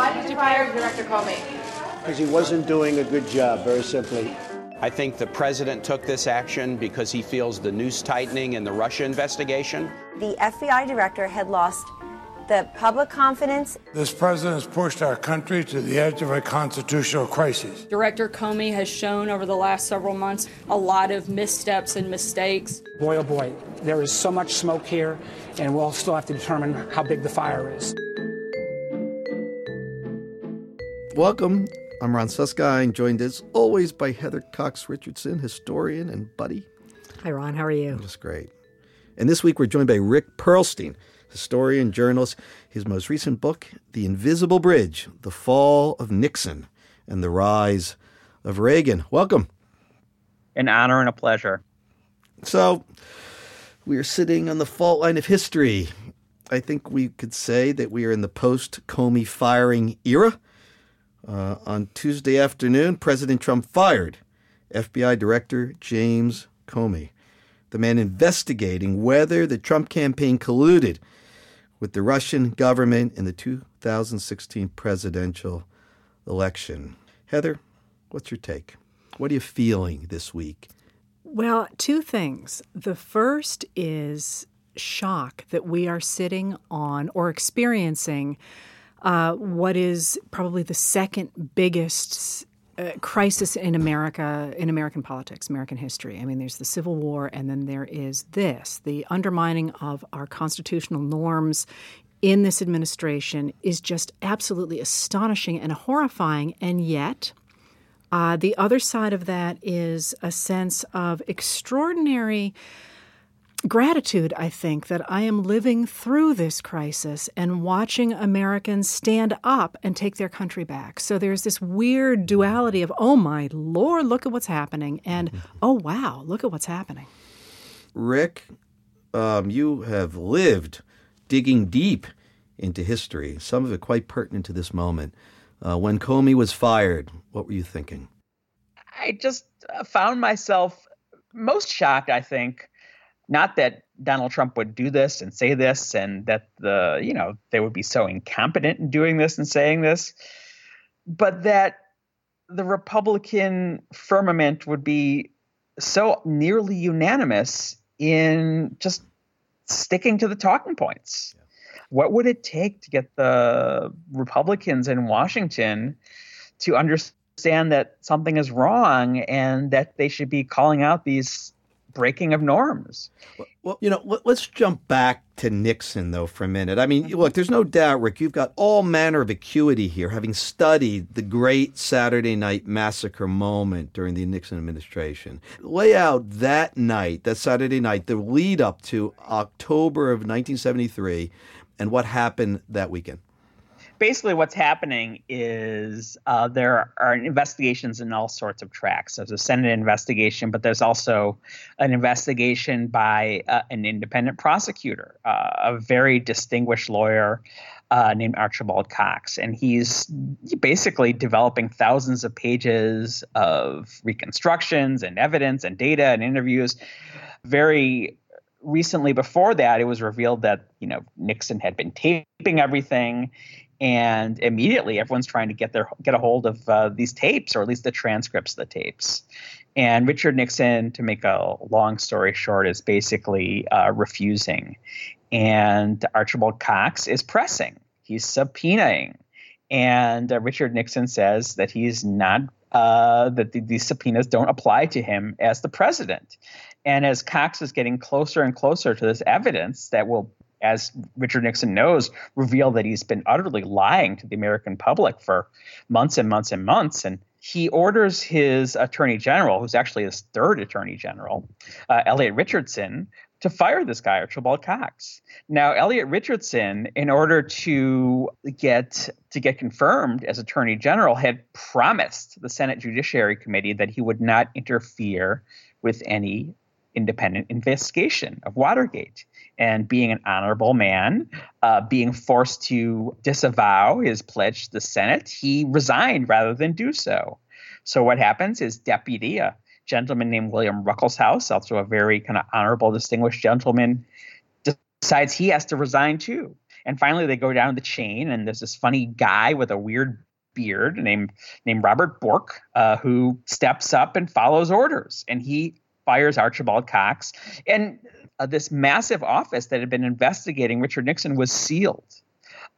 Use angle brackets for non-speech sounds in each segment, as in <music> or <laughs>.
Why did you fire Director Comey? Because he wasn't doing a good job, very simply. I think the president took this action because he feels the noose tightening in the Russia investigation. The FBI director had lost the public confidence. This president has pushed our country to the edge of a constitutional crisis. Director Comey has shown over the last several months a lot of missteps and mistakes. Boy, oh boy, there is so much smoke here, and we'll still have to determine how big the fire is. Welcome. I'm Ron Suskind, joined as always by Heather Cox Richardson, historian and buddy. Hi, Ron. How are you? That's great. And this week we're joined by Rick Perlstein, historian, journalist. His most recent book, The Invisible Bridge The Fall of Nixon and the Rise of Reagan. Welcome. An honor and a pleasure. So, we are sitting on the fault line of history. I think we could say that we are in the post Comey firing era. Uh, on Tuesday afternoon, President Trump fired FBI Director James Comey, the man investigating whether the Trump campaign colluded with the Russian government in the 2016 presidential election. Heather, what's your take? What are you feeling this week? Well, two things. The first is shock that we are sitting on or experiencing uh, what is probably the second biggest uh, crisis in America, in American politics, American history. I mean, there's the Civil War, and then there is this the undermining of our constitutional norms in this administration is just absolutely astonishing and horrifying. And yet, uh, the other side of that is a sense of extraordinary gratitude, I think, that I am living through this crisis and watching Americans stand up and take their country back. So there's this weird duality of, oh my Lord, look at what's happening, and oh wow, look at what's happening. Rick, um, you have lived digging deep into history, some of it quite pertinent to this moment. Uh, when Comey was fired, what were you thinking? I just uh, found myself most shocked, I think, not that Donald Trump would do this and say this and that the, you know, they would be so incompetent in doing this and saying this, but that the Republican firmament would be so nearly unanimous in just sticking to the talking points. Yeah. What would it take to get the Republicans in Washington to understand that something is wrong and that they should be calling out these breaking of norms. Well, you know, let's jump back to Nixon, though, for a minute. I mean, look, there's no doubt, Rick, you've got all manner of acuity here, having studied the great Saturday night massacre moment during the Nixon administration. Lay out that night, that Saturday night, the lead up to October of 1973, and what happened that weekend basically what's happening is uh, there are investigations in all sorts of tracks. There's a Senate investigation, but there's also an investigation by uh, an independent prosecutor, uh, a very distinguished lawyer uh, named Archibald Cox. And he's basically developing thousands of pages of reconstructions and evidence and data and interviews. Very recently before that it was revealed that you know Nixon had been taping everything and immediately everyone's trying to get their get a hold of uh, these tapes or at least the transcripts of the tapes. And richard nixon to make a long story short is basically uh, refusing. And archibald cox is pressing. He's subpoenaing. And uh, richard nixon says that he's not uh, that the, these subpoenas don't apply to him as the president. And as cox is getting closer and closer to this evidence that will as Richard Nixon knows, reveal that he's been utterly lying to the American public for months and months and months. And he orders his attorney general, who's actually his third attorney general, uh, Elliot Richardson, to fire this guy, Archibald Cox. Now, Elliot Richardson, in order to get to get confirmed as Attorney General, had promised the Senate Judiciary Committee that he would not interfere with any independent investigation of Watergate and being an honorable man, uh, being forced to disavow his pledge to the Senate, he resigned rather than do so. So what happens is deputy, a gentleman named William Ruckelshaus, also a very kind of honorable, distinguished gentleman, decides he has to resign too. And finally, they go down the chain, and there's this funny guy with a weird beard named named Robert Bork, uh, who steps up and follows orders, and he fires Archibald Cox, and uh, this massive office that had been investigating Richard Nixon was sealed.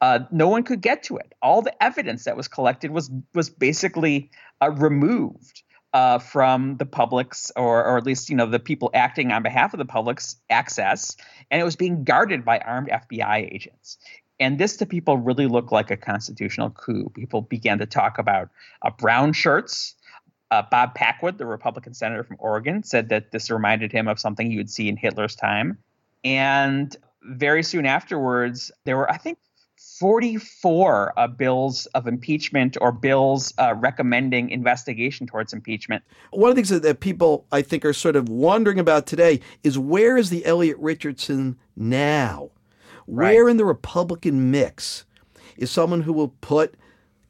Uh, no one could get to it. All the evidence that was collected was was basically uh, removed uh, from the public's, or or at least you know the people acting on behalf of the public's access, and it was being guarded by armed FBI agents. And this to people really looked like a constitutional coup. People began to talk about uh, brown shirts. Uh, Bob Packwood, the Republican senator from Oregon, said that this reminded him of something he would see in Hitler's time. And very soon afterwards, there were, I think, 44 uh, bills of impeachment or bills uh, recommending investigation towards impeachment. One of the things that people, I think, are sort of wondering about today is where is the Elliot Richardson now? Where Right. in the Republican mix is someone who will put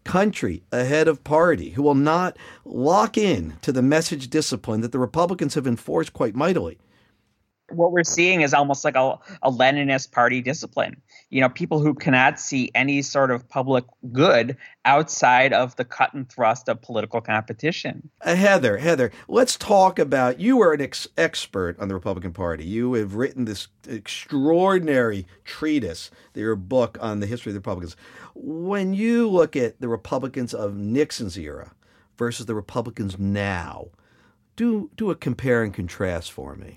country ahead of party, who will not lock in to the message discipline that the Republicans have enforced quite mightily? what we're seeing is almost like a, a Leninist party discipline. You know, people who cannot see any sort of public good outside of the cut and thrust of political competition. Uh, Heather, Heather, let's talk about. You are an ex- expert on the Republican Party. You have written this extraordinary treatise, your book on the history of the Republicans. When you look at the Republicans of Nixon's era versus the Republicans now, do do a compare and contrast for me.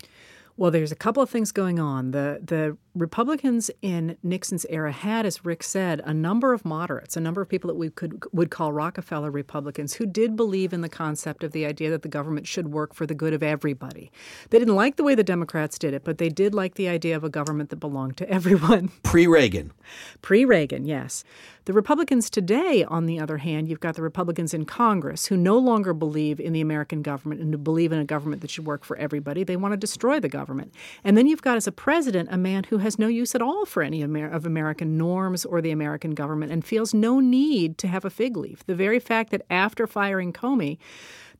Well, there's a couple of things going on. The the Republicans in Nixon's era had, as Rick said, a number of moderates, a number of people that we could would call Rockefeller Republicans, who did believe in the concept of the idea that the government should work for the good of everybody. They didn't like the way the Democrats did it, but they did like the idea of a government that belonged to <laughs> everyone. Pre Reagan. Pre Reagan, yes. The Republicans today, on the other hand, you've got the Republicans in Congress who no longer believe in the American government and believe in a government that should work for everybody. They want to destroy the government. And then you've got as a president a man who has no use at all for any Amer- of American norms or the American government and feels no need to have a fig leaf. The very fact that after firing Comey,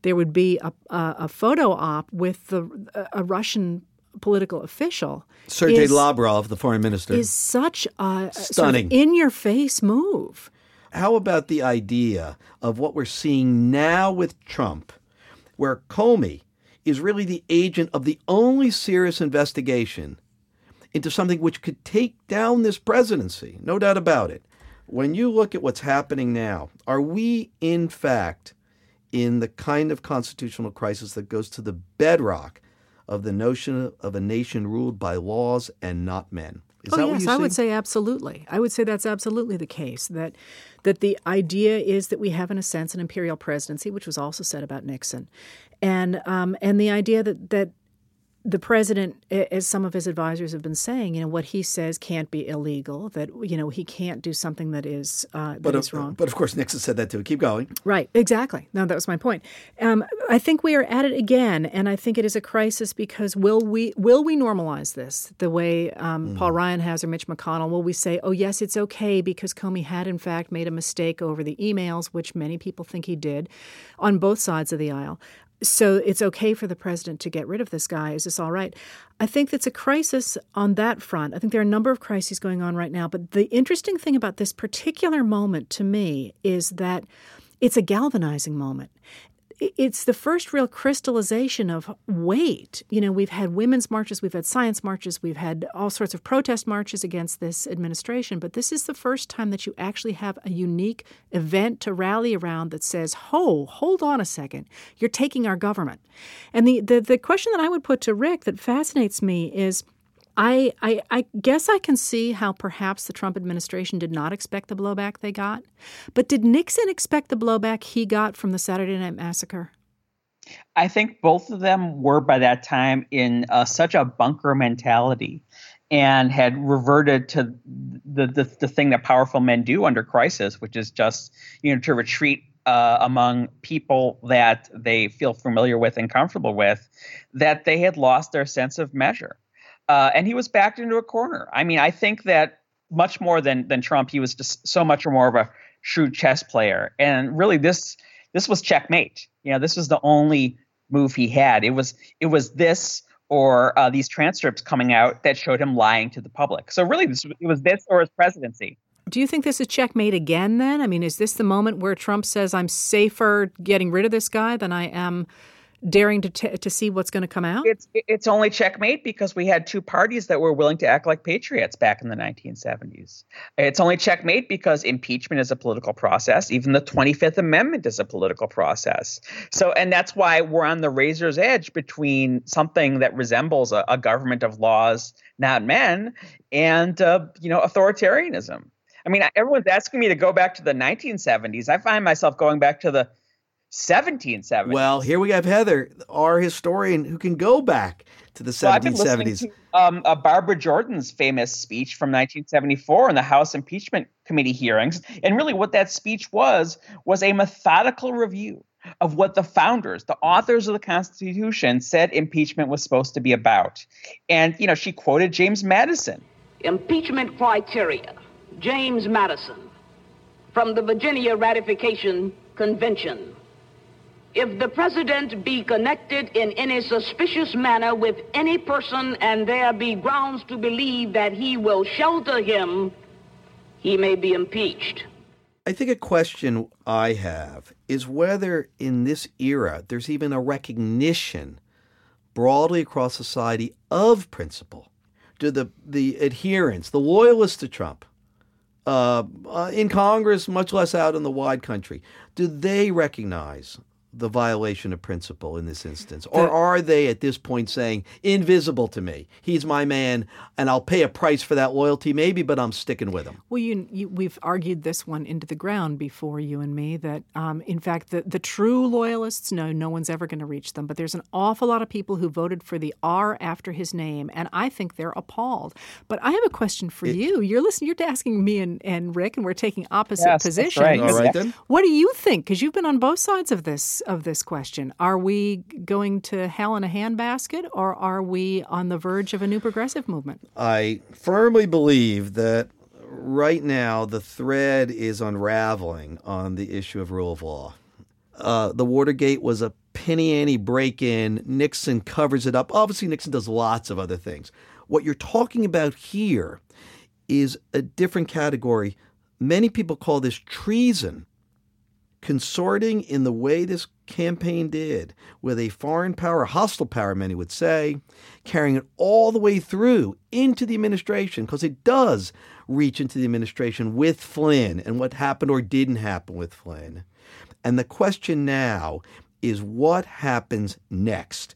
there would be a, a, a photo op with the, a, a Russian political official Sergei is- Lavrov, the foreign minister. is such a Stunning. in your face move. How about the idea of what we're seeing now with Trump, where Comey is really the agent of the only serious investigation into something which could take down this presidency? No doubt about it. When you look at what's happening now, are we in fact in the kind of constitutional crisis that goes to the bedrock of the notion of a nation ruled by laws and not men? Is oh that yes, what you I would say absolutely. I would say that's absolutely the case. That that the idea is that we have, in a sense, an imperial presidency, which was also said about Nixon, and um, and the idea that that the president, as some of his advisors have been saying, you know, what he says can't be illegal. That you know he can't do something that is uh, that but, is of, wrong. but of course, Nixon said that too. Keep going. Right, exactly. No, that was my point. Um, I think we are at it again, and I think it is a crisis because will we will we normalize this the way um, Paul Ryan has or Mitch McConnell? Will we say, oh yes, it's okay because Comey had in fact made a mistake over the emails, which many people think he did, on both sides of the aisle. So it's okay for the president to get rid of this guy. Is this all right? I think that's a crisis on that front. I think there are a number of crises going on right now. But the interesting thing about this particular moment to me is that it's a galvanizing moment. It's the first real crystallization of weight. You know, we've had women's marches, we've had science marches, we've had all sorts of protest marches against this administration, but this is the first time that you actually have a unique event to rally around that says, "Ho, hold on a second, you're taking our government." And the the, the question that I would put to Rick that fascinates me is. I, I, I guess I can see how perhaps the Trump administration did not expect the blowback they got. But did Nixon expect the blowback he got from the Saturday Night Massacre? I think both of them were by that time in uh, such a bunker mentality and had reverted to the, the the thing that powerful men do under crisis, which is just you know to retreat uh, among people that they feel familiar with and comfortable with, that they had lost their sense of measure, uh, and he was backed into a corner. I mean, I think that much more than than Trump, he was just so much more of a shrewd chess player, and really this this was checkmate. You know, this was the only move he had. It was it was this or uh, these transcripts coming out that showed him lying to the public. So really, this, it was this or his presidency. Do you think this is checkmate again then? I mean, is this the moment where Trump says, I'm safer getting rid of this guy than I am daring to, t- to see what's going to come out? It's, it's only checkmate because we had two parties that were willing to act like patriots back in the 1970s. It's only checkmate because impeachment is a political process. Even the 25th Amendment is a political process. So, and that's why we're on the razor's edge between something that resembles a, a government of laws, not men, and, uh, you know, authoritarianism. I mean, everyone's asking me to go back to the 1970s. I find myself going back to the 1770s. Well, here we have Heather, our historian, who can go back to the well, 1770s. To, um, uh, Barbara Jordan's famous speech from 1974 in the House Impeachment Committee hearings, and really what that speech was was a methodical review of what the founders, the authors of the Constitution, said impeachment was supposed to be about. And you know, she quoted James Madison. Impeachment criteria James Madison from the Virginia Ratification Convention. If the president be connected in any suspicious manner with any person and there be grounds to believe that he will shelter him, he may be impeached. I think a question I have is whether in this era there's even a recognition broadly across society of principle. Do the, the adherents, the loyalists to Trump, uh, uh, in Congress, much less out in the wide country, do they recognize the violation of principle in this instance? Or are they at this point saying, invisible to me? He's my man, and I'll pay a price for that loyalty, maybe, but I'm sticking with him. Well, you, you, we've argued this one into the ground before, you and me, that um, in fact, the, the true loyalists know no one's ever going to reach them. But there's an awful lot of people who voted for the R after his name, and I think they're appalled. But I have a question for it, you. You're listening, you're asking me and, and Rick, and we're taking opposite yes, positions. Right. All right, then. What do you think? Because you've been on both sides of this of this question. Are we going to hell in a handbasket or are we on the verge of a new progressive movement? I firmly believe that right now the thread is unraveling on the issue of rule of law. Uh, the Watergate was a penny ante break in. Nixon covers it up. Obviously, Nixon does lots of other things. What you're talking about here is a different category. Many people call this treason consorting in the way this campaign did with a foreign power, hostile power, many would say, carrying it all the way through into the administration, because it does reach into the administration with Flynn and what happened or didn't happen with Flynn. And the question now is what happens next?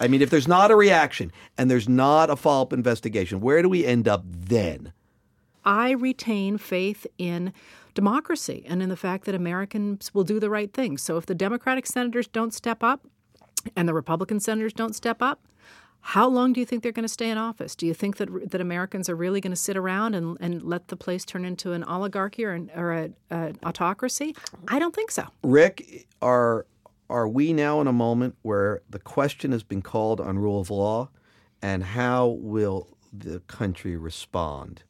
I mean, if there's not a reaction and there's not a follow up investigation, where do we end up then? I retain faith in democracy and in the fact that Americans will do the right thing. So if the Democratic senators don't step up and the Republican senators don't step up, how long do you think they're going to stay in office? Do you think that that Americans are really going to sit around and, and let the place turn into an oligarchy or an, or an autocracy? I don't think so. Rick, are are we now in a moment where the question has been called on rule of law, and how will the country respond?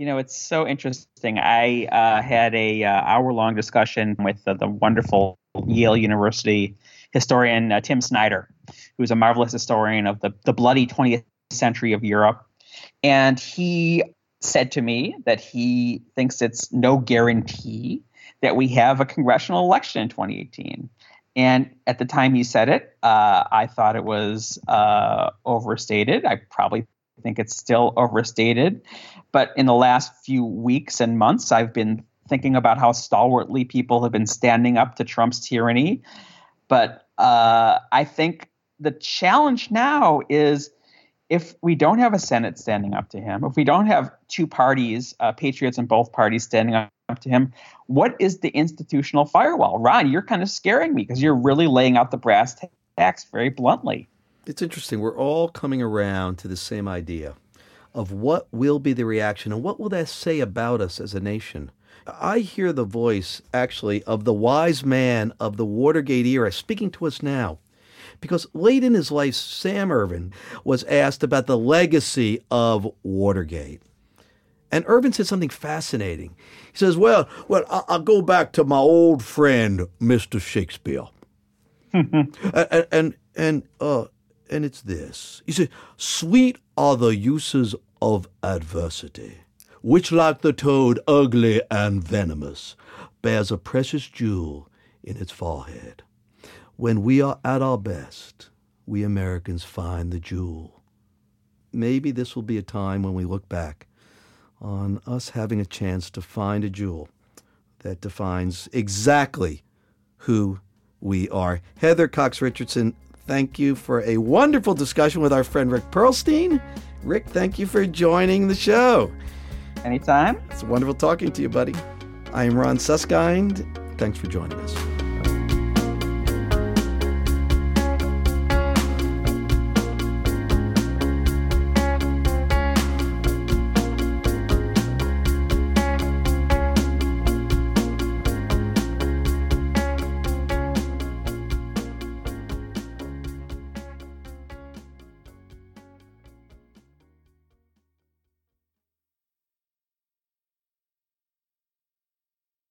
You know, it's so interesting. I uh, had a uh, hour long discussion with uh, the wonderful Yale University historian uh, Tim Snyder, who's a marvelous historian of the, the bloody 20th century of Europe. And he said to me that he thinks it's no guarantee that we have a congressional election in 2018. And at the time he said it, uh, I thought it was uh, overstated. I probably think it's still overstated. But in the last few weeks and months, I've been thinking about how stalwartly people have been standing up to Trump's tyranny. But uh, I think the challenge now is if we don't have a Senate standing up to him, if we don't have two parties, uh, patriots in both parties standing up to him, what is the institutional firewall? Ron, you're kind of scaring me because you're really laying out the brass tacks very bluntly. It's interesting. We're all coming around to the same idea of what will be the reaction and what will that say about us as a nation. I hear the voice, actually, of the wise man of the Watergate era speaking to us now. Because late in his life, Sam Ervin was asked about the legacy of Watergate. And Ervin said something fascinating. He says, Well, well, I'll go back to my old friend, Mr. Shakespeare. <laughs> and and, and uh, and it's this. He said, Sweet are the uses of adversity, which, like the toad, ugly and venomous, bears a precious jewel in its forehead. When we are at our best, we Americans find the jewel. Maybe this will be a time when we look back on us having a chance to find a jewel that defines exactly who we are. Heather Cox Richardson, thank you for a wonderful discussion with our friend Rick Perlstein. Rick, thank you for joining the show. Anytime. It's wonderful talking to you, buddy. I am Ron Suskind. Thanks for joining us.